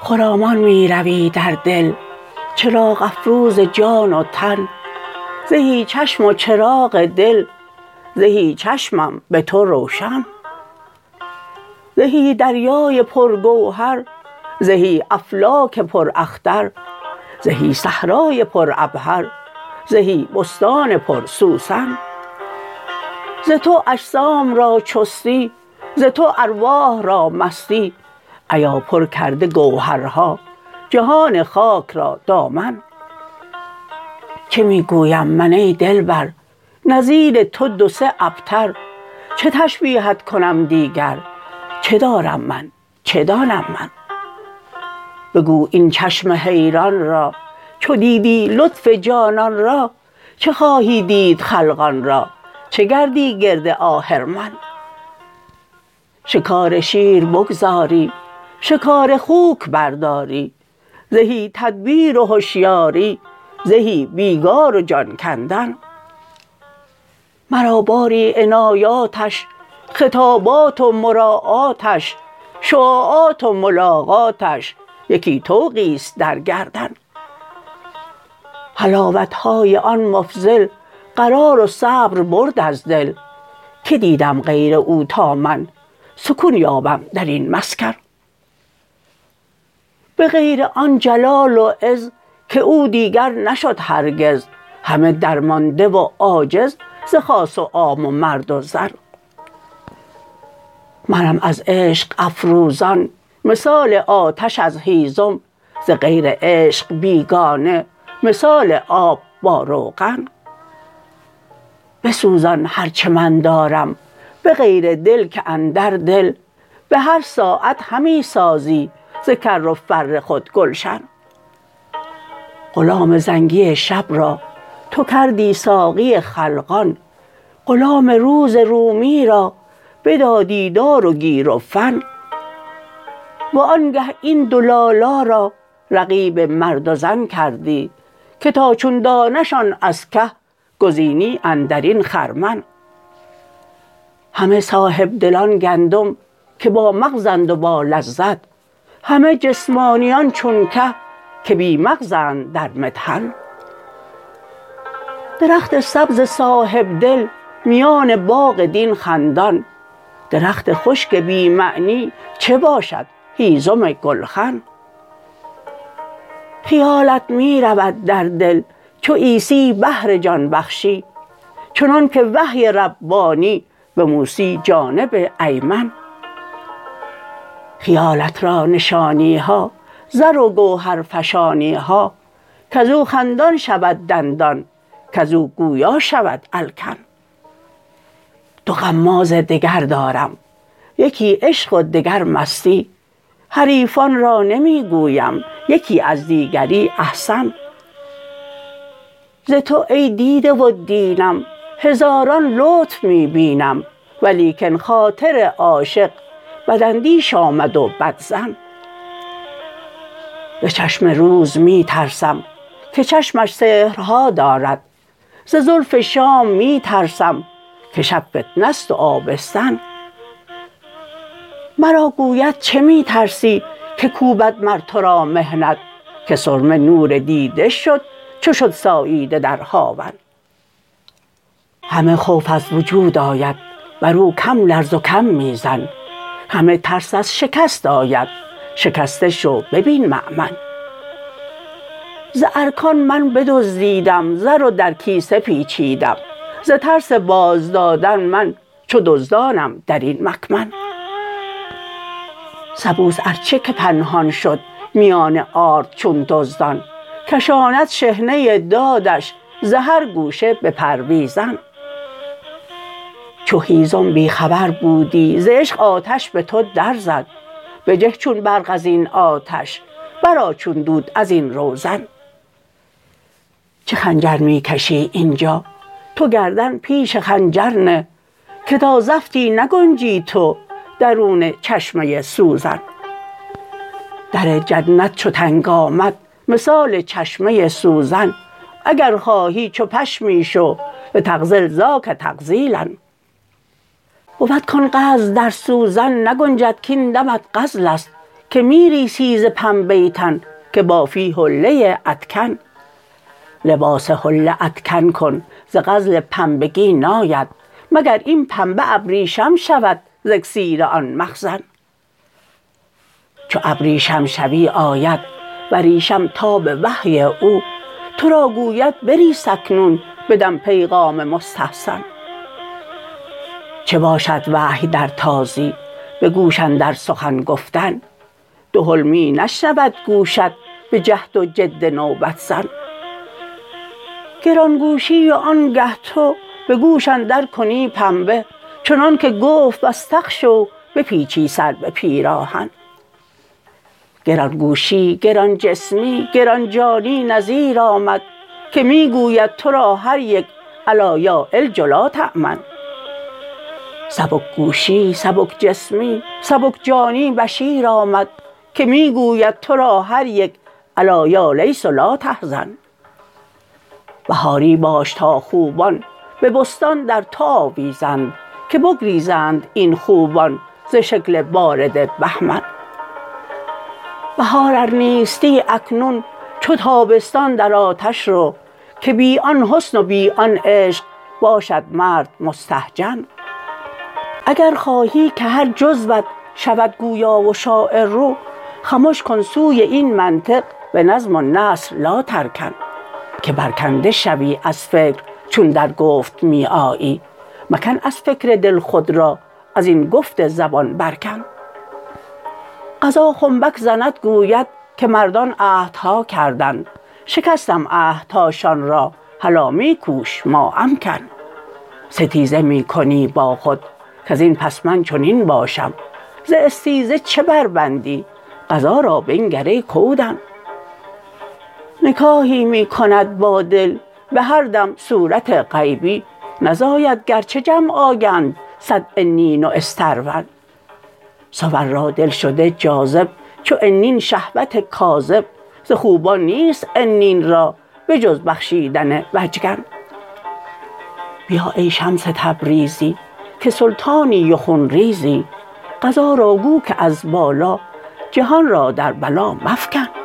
خرامان می روی در دل چراغ افروز جان و تن. زهی چشم و چراغ دل زهی چشمم به تو روشن. زهی دریای پرگوهر زهی افلاک پراختر. زهی صحرای پرعبهر زهی بستان پرسوسن ز تو اجسام را چستی ز تو ارواح را مستی ایا پر کرده گوهرها جهان خاک را دامن. چه می گویم من ای دلبر نظیر تو دو سه ابتر چه تشبیهت کنم دیگر چه دارم من چه دانم من؟ بگو این چشم حیران را. چو دیدی لطف جانان را چه خواهی دید خلقان را؟ چه گردی گرد آهرمن شکار شیر بگذاری شکار خوک برداری. زهی تدبیر و هشیاری زهی بیگار و جان کندن. مرا باری عنایاتش خطابات و مراعاتش شعاعات و ملاقاتش. یکی طوقی است در گردن. حلاوت های آن مفضل قرار و صبر برد از دل. که دیدم غیر او تا من سکون یابم در این مسکن. به غیر آن جلال و عز که او دیگر نشد هرگز همه درمانده و عاجز ز خاص و عام و مرد و زن. منم از عشق افروزان مثال آتش از هیزم ز غیر عشق بیگانه مثال آب با روغن. بسوزان هر چه من دارم به غیر دل که اندر دل به هر ساعت همی سازی ز کر و فر خود گلشن. غلام زنگی شب را تو کردی ساقی خلقان غلام روز رومی را بدادی دار و گیر و فن. وآنگه این دو لالا را رقیب مرد و زن کردی که تا چون دانه شان از که گزینی اندر این خرمن. همه صاحبدلان گندم که بامغزند و بالذت همه جسمانیان چون که که بی مغزند در مطحن درخت سبز صاحبدل میان باغ دین خندان درخت خشک بی معنی چه باشد هیزم گلخن. خیالت می رود در دل چو عیسی بهر جان بخشی چنانک وحی ربانی به موسی جانب ایمن. خیالت را نشانی ها زر و گوهرفشانی ها کز او خندان شود دندان کز او گویا شود الکن. دو غماز دگر دارم یکی عشق و دگر مستی حریفان را نمی گویم یکی از دیگری احسن. ز تو ای دیده و دینم هزاران لطف می بینم ولیکن خاطر عاشق بداندیش آمد و بدظن. ز چشم روز می ترسم که چشمش سحرها دارد ز زلف شام می ترسم که شب فتنه ست و آبستن. مرا گوید چه می ترسی که کوبد مر تو را محنت که سرمه نور دیده شد چو شد ساییده در هاون. همه خوف از وجود آید بر او کم لرز و کم می زن. همه ترس از شکست آید شکسته شو ببین مأمن. ز ارکان من بدزدیدم زر و در کیسه پیچیدم. ز ترس بازدادن من چو دزدانم در این مکمن. سبوس ار چه که پنهان شد میان آرد چون دزدان. کشاند شحنه دادش ز هر گوشه به پرویزن چو هیزم بی خبر بودی ز عشق آتش به تو درزد بجه چون برق از این آتش برآ چون دود از این روزن. چه خنجر می کشی این جا تو گردن پیش خنجر نه. که تا زفتی نگنجی تو درون چشمه سوزن. در جنت چو تنگ آمد مثال چشمه سوزن. اگر خواهی چو پشمی شو لتغزل ذاک تغزیلا بود کان غزل در سوزن نگنجد کاین دمت غزل است. که می ریسی ز پنبه تن که بافی حله ادکن لباس حله ادکن کن ز غزل پنبگی ناید. مگر این پنبه ابریشم شود؟ ز اکسیر آن مخزن. چو ابریشم شوی آید وریشم تاب وحی او تو را گوید بریس اکنون بدم پیغام مستحسن. چه باشد وحی در تازی به گوش اندر سخن گفتن؟ دهل می نشنود گوشت به جهد و جد نوبت زن. گران گوشی و آنگه تو به گوش اندر کنی پنبه چنانک گفت واستغشوا بپیچی سر به پیراهن. گران گوشی گران جسمی گران جانی نذیر آمد که می گوید تو را هر یک الا یا علج لا تأمن. سبک گوشی سبک جسمی سبک جانی بشیر آمد که می گوید تو را هر یک الا یا لیث لا تحزن. بهاری باش تا خوبان به بستان در تو آویزند. که بگریزند این خوبان ز شکل بارد بهمن. بهار ار نیستی اکنون چو تابستان در آتش رو که بی آن حسن و بی آن عشق باشد مرد مستهجن. اگر خواهی که هر جزوت شود گویا و شاعر رو خمش کن سوی این منطق به نظم و نثر لا ترکن که برکنده شوی از فکر چون در گفت می آیی مکن از فکر دل خود را از این گفت زبان برکن. قضا خنبک زند گوید که مردان عهدها کردند. شکستم عهدهاشان را هلا می کوش ما امکن. ستیزه می کنی با خود کز این پس من چنین باشم. ز استیزه چه بربندی؟ قضا را بنگر ای کودن. نکاحی می کند با دل به هر دم صورت غیبی. نزاید گرچه جمع آیند صد عنین و استرون. صور را دل شده جاذب چو عنین شهوت کاذب. ز خوبان نیست عنین را به جز بخشیدن وجکن بیا ای شمس تبریزی که سلطانی و خون ریزی. قضا را گو که از بالا جهان را در بلا مفکن.